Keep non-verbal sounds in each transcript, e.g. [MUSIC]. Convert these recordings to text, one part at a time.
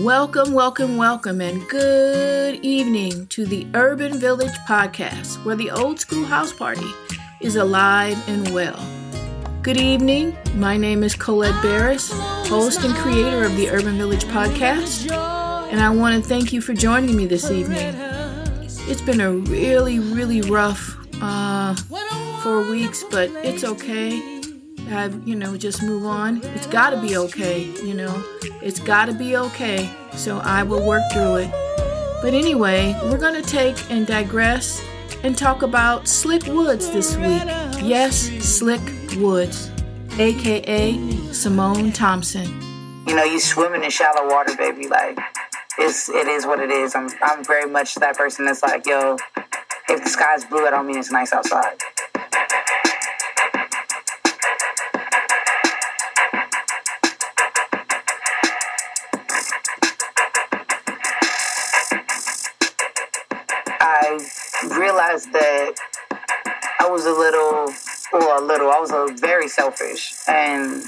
Welcome, welcome, welcome, and good evening to the Urban Village Podcast, where the old school house party is alive and well. Good evening. My name is Colette Barris, host and creator of the Urban Village Podcast, and I want to thank you for joining me this evening. It's been a really, really rough uh, four weeks, but it's okay have, you know, just move on. It's got to be okay, you know. It's got to be okay. So I will work through it. But anyway, we're going to take and digress and talk about Slick Woods this week. Yes, Slick Woods, aka Simone Thompson. You know, you swimming in shallow water, baby. Like, it's it is what it is. I'm I'm very much that person that's like, yo, if the sky's blue, I don't mean it's nice outside. Realized that I was a little, or a little, I was a very selfish and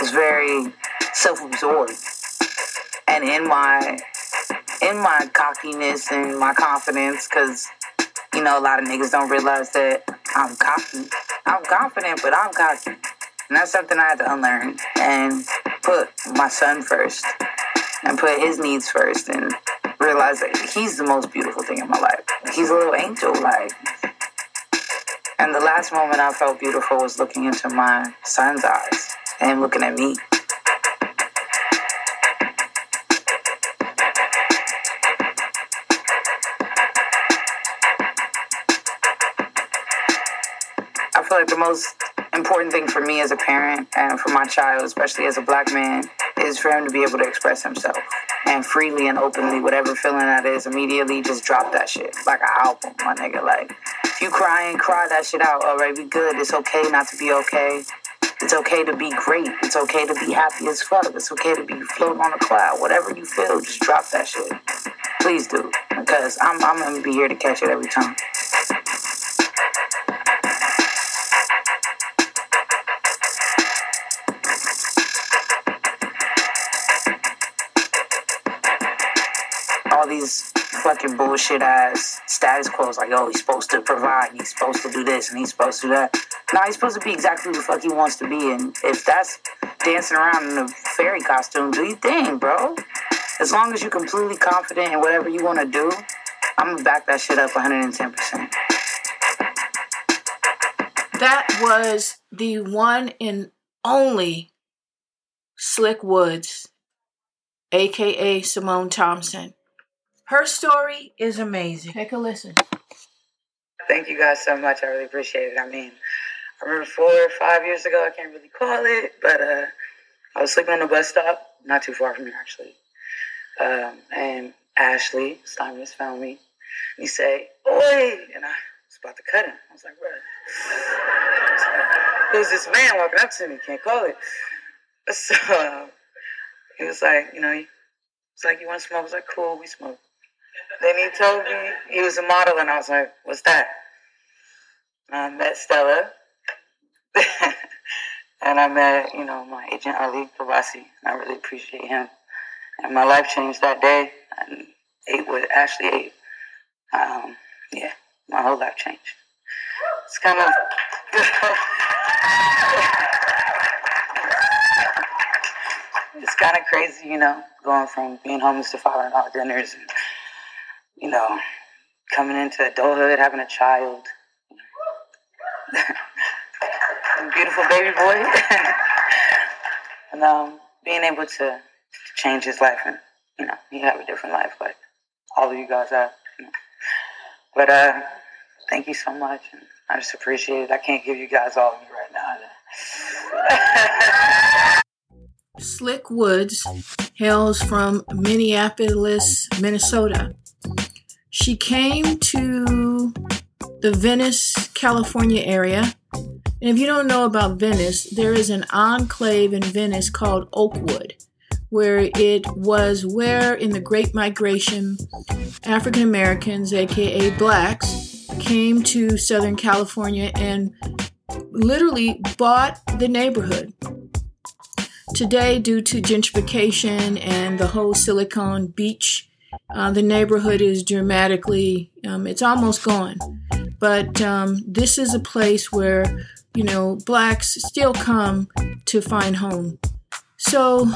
was very self-absorbed. And in my, in my cockiness and my confidence, because you know a lot of niggas don't realize that I'm cocky. I'm confident, but I'm cocky, and that's something I had to unlearn and put my son first and put his needs first and realize that he's the most beautiful thing in my life. He's a little angel, like. And the last moment I felt beautiful was looking into my son's eyes and looking at me. I feel like the most important thing for me as a parent and for my child, especially as a black man, is for him to be able to express himself and freely and openly, whatever feeling that is, immediately just drop that shit like an album, my nigga. Like, if you cry and cry that shit out, all right, be good. It's okay not to be okay. It's okay to be great. It's okay to be happy as fuck. It's okay to be floating on a cloud. Whatever you feel, just drop that shit. Please do, because I'm I'm gonna be here to catch it every time. These fucking bullshit ass status quos like, oh, he's supposed to provide, he's supposed to do this, and he's supposed to do that. No, he's supposed to be exactly the fuck he wants to be. And if that's dancing around in a fairy costume, do your thing, bro. As long as you're completely confident in whatever you want to do, I'm gonna back that shit up 110%. That was the one and only Slick Woods, aka Simone Thompson. Her story is amazing. Take a listen. Thank you guys so much. I really appreciate it. I mean, I remember four or five years ago, I can't really call it, but uh, I was sleeping on a bus stop, not too far from here actually. Um, and Ashley Stymest found me. He say, "Oi!" and I was about to cut him. I was like, "Bro, who's this man walking up to me? Can't call it." So uh, he was like, you know, he was like, "You want to smoke?" I was like, "Cool, we smoke." Then he told me he was a model, and I was like, "What's that?" And I met Stella, [LAUGHS] and I met you know my agent Ali Kavoussi. I really appreciate him, and my life changed that day. And ate with Ashley ate. Um, yeah, my whole life changed. It's kind of. [LAUGHS] it's kind of crazy, you know, going from being homeless to following all dinners and you know, coming into adulthood, having a child, [LAUGHS] beautiful baby boy, [LAUGHS] and um, being able to change his life and you know, he have a different life like all of you guys have. You know. But uh, thank you so much, and I just appreciate it. I can't give you guys all of me right now. [LAUGHS] Slick Woods hails from Minneapolis, Minnesota. She came to the Venice, California area. And if you don't know about Venice, there is an enclave in Venice called Oakwood, where it was where in the Great Migration, African Americans, aka blacks, came to Southern California and literally bought the neighborhood. today, due to gentrification and the whole Silicon Beach, uh, the neighborhood is dramatically, um, it's almost gone. But um, this is a place where, you know, blacks still come to find home. So,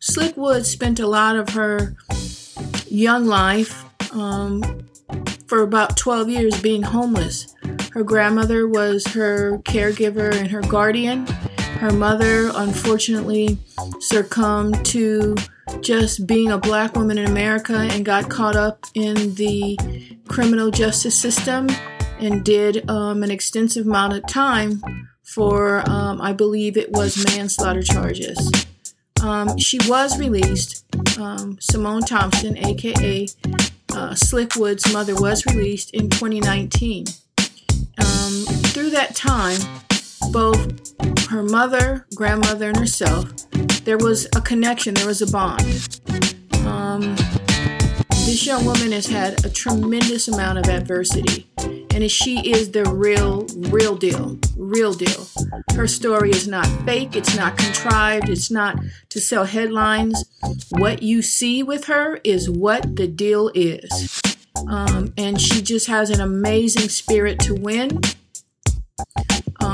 Slickwood spent a lot of her young life um, for about 12 years being homeless. Her grandmother was her caregiver and her guardian. Her mother, unfortunately, succumbed to just being a black woman in America and got caught up in the criminal justice system and did um, an extensive amount of time for, um, I believe it was manslaughter charges. Um, she was released. Um, Simone Thompson, aka uh, Slick Woods' mother, was released in 2019. Um, through that time, both her mother, grandmother, and herself, there was a connection, there was a bond. Um, this young woman has had a tremendous amount of adversity, and she is the real, real deal, real deal. Her story is not fake, it's not contrived, it's not to sell headlines. What you see with her is what the deal is. Um, and she just has an amazing spirit to win.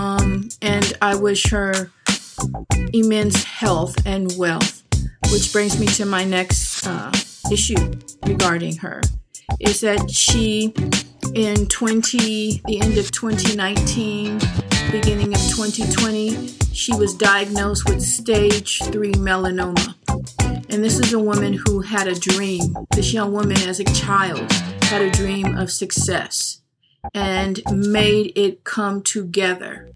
Um, and I wish her immense health and wealth, which brings me to my next uh, issue regarding her is that she in 20 the end of 2019 beginning of 2020 she was diagnosed with stage 3 melanoma. And this is a woman who had a dream. This young woman as a child had a dream of success and made it come together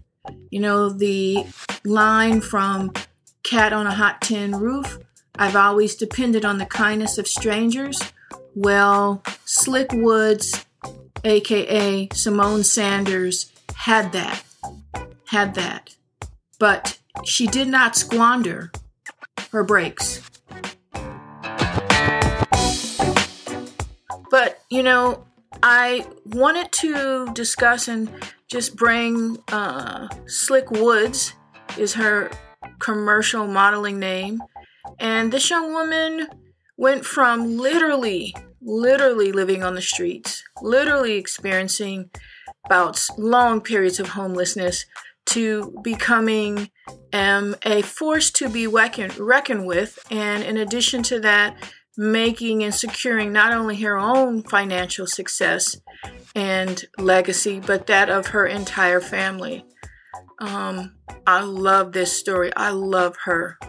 you know the line from cat on a hot tin roof I've always depended on the kindness of strangers. Well, Slick Woods, aka Simone Sanders, had that. Had that. But she did not squander her breaks. But, you know, I wanted to discuss and just bring uh, Slick Woods, is her commercial modeling name. And this young woman went from literally, literally living on the streets, literally experiencing bouts, long periods of homelessness, to becoming um, a force to be reckon, reckoned with. And in addition to that, making and securing not only her own financial success and legacy, but that of her entire family. Um, I love this story. I love her.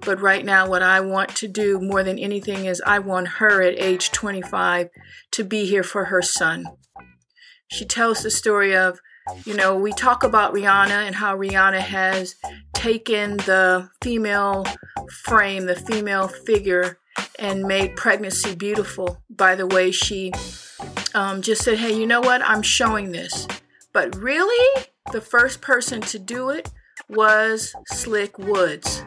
But right now, what I want to do more than anything is I want her at age 25 to be here for her son. She tells the story of, you know, we talk about Rihanna and how Rihanna has taken the female frame, the female figure, and made pregnancy beautiful by the way she um, just said, hey, you know what? I'm showing this. But really, the first person to do it was Slick Woods.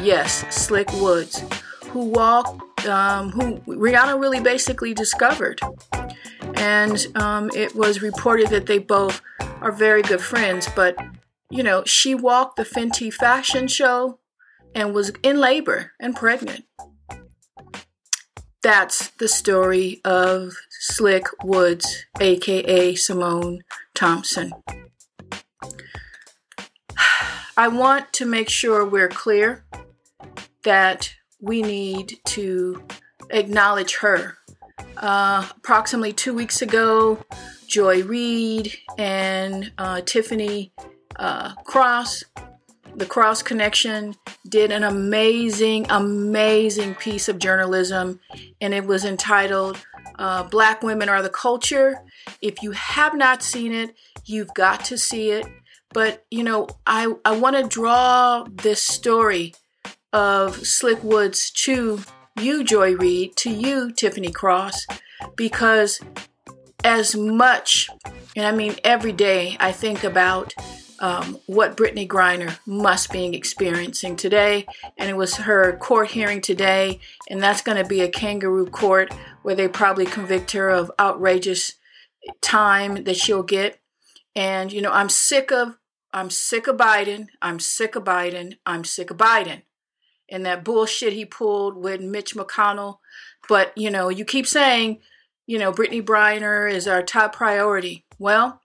Yes, Slick Woods, who walked, um, who Rihanna really basically discovered. And um, it was reported that they both are very good friends. But, you know, she walked the Fenty fashion show and was in labor and pregnant. That's the story of Slick Woods, aka Simone Thompson. [SIGHS] I want to make sure we're clear that we need to acknowledge her. Uh, approximately two weeks ago, Joy Reid and uh, Tiffany uh, Cross, the Cross Connection, did an amazing, amazing piece of journalism, and it was entitled uh, Black Women Are the Culture. If you have not seen it, you've got to see it. But, you know, I, I want to draw this story of Slick Woods to you, Joy Reid, to you, Tiffany Cross, because as much, and I mean every day, I think about um, what Brittney Griner must be experiencing today. And it was her court hearing today, and that's going to be a kangaroo court where they probably convict her of outrageous time that she'll get. And, you know, I'm sick of, I'm sick of Biden. I'm sick of Biden. I'm sick of Biden. and that bullshit he pulled with Mitch McConnell. But, you know, you keep saying, you know, Brittney Griner is our top priority. Well,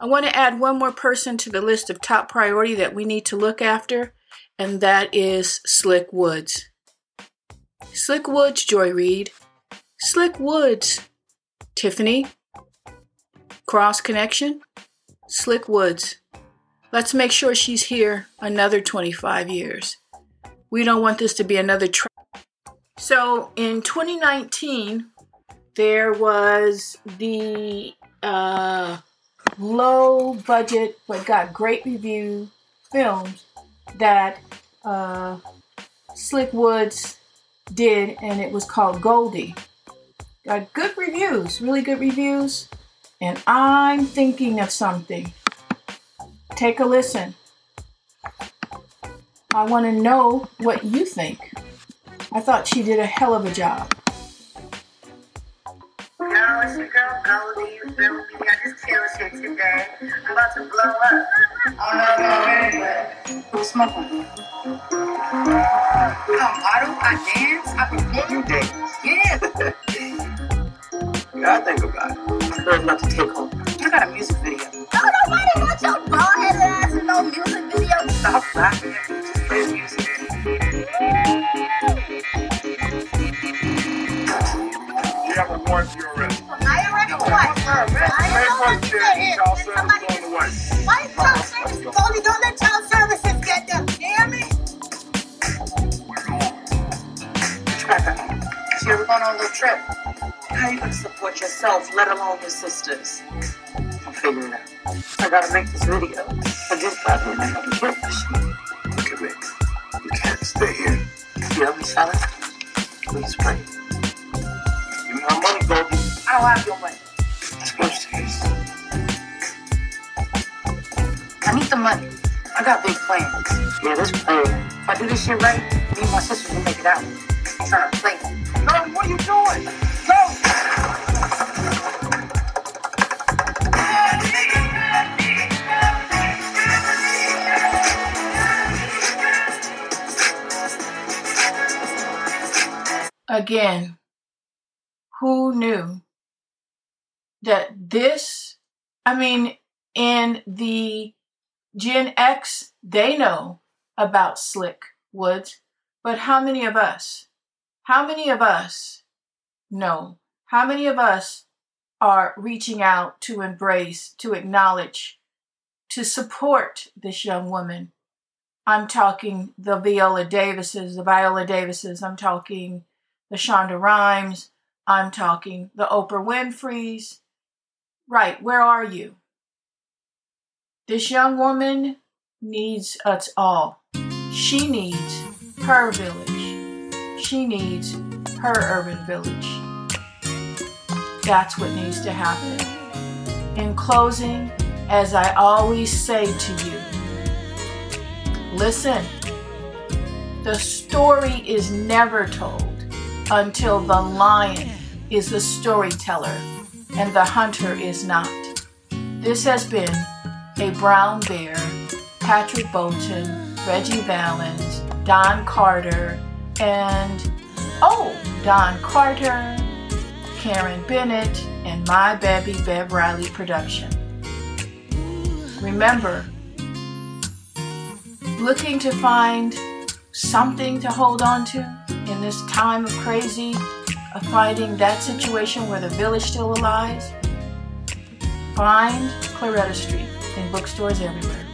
I want to add one more person to the list of top priority that we need to look after, and that is Slick Woods. Slick Woods, Joy Reid. Slick Woods, Tiffany. Cross Connection, Slick Woods. Let's make sure she's here another 25 years. We don't want this to be another trap. So in 2019, there was the uh, low budget but got great review films that uh, Slick Woods did, and it was called Goldie. Got good reviews, really good reviews, and I'm thinking of something. Take a listen. I want to know what you think. I thought she did a hell of a job. Yo, it's your girl Goldie. You feel me? I just chill shit today. I'm about to blow up. I don't know if y'all ready, but who's smoking? I model, I dance, I perform. You dance. Yeah. Yeah, I think about it. I heard about to take home. I got a music video. Oh, nobody wants your bald-headed ass in no music video. Stop laughing at me. Just play the music. Main don't one know kid, what you child said. service Somebody- on the way. Why child services only don't let child services get them? You hear me? So you're going on a little trip. How you gonna support yourself, let alone your sisters? I'm figuring it out. I gotta make this video. I just got here and I gotta get this shit. Look at me. You can't stay here. You know me, Sally? Please pray. Give me my money, Goldie. I don't have your money. The money. I got big plans. Yeah, this plan. If I do this shit right, me and my sisters will make it out. I'm trying to play. No, what are you doing? Again, who knew that this, I mean, in the Gen X, they know about Slick Woods, but how many of us, how many of us know? How many of us are reaching out to embrace, to acknowledge, to support this young woman? I'm talking the Viola Davises, the Viola Davises. I'm talking the Shonda Rhimes. I'm talking the Oprah Winfrey's. Right, where are you? This young woman needs us all. She needs her village. She needs her urban village. That's what needs to happen. In closing, as I always say to you, listen, the story is never told until the lion is the storyteller and the hunter is not. This has been a brown bear, Patrick Bolton, Reggie Valens, Don Carter, and oh, Don Carter, Karen Bennett, and my baby Bev Riley production. Remember, looking to find something to hold on to in this time of crazy, of finding that situation where the village still lies, find Claretta Street in bookstores everywhere.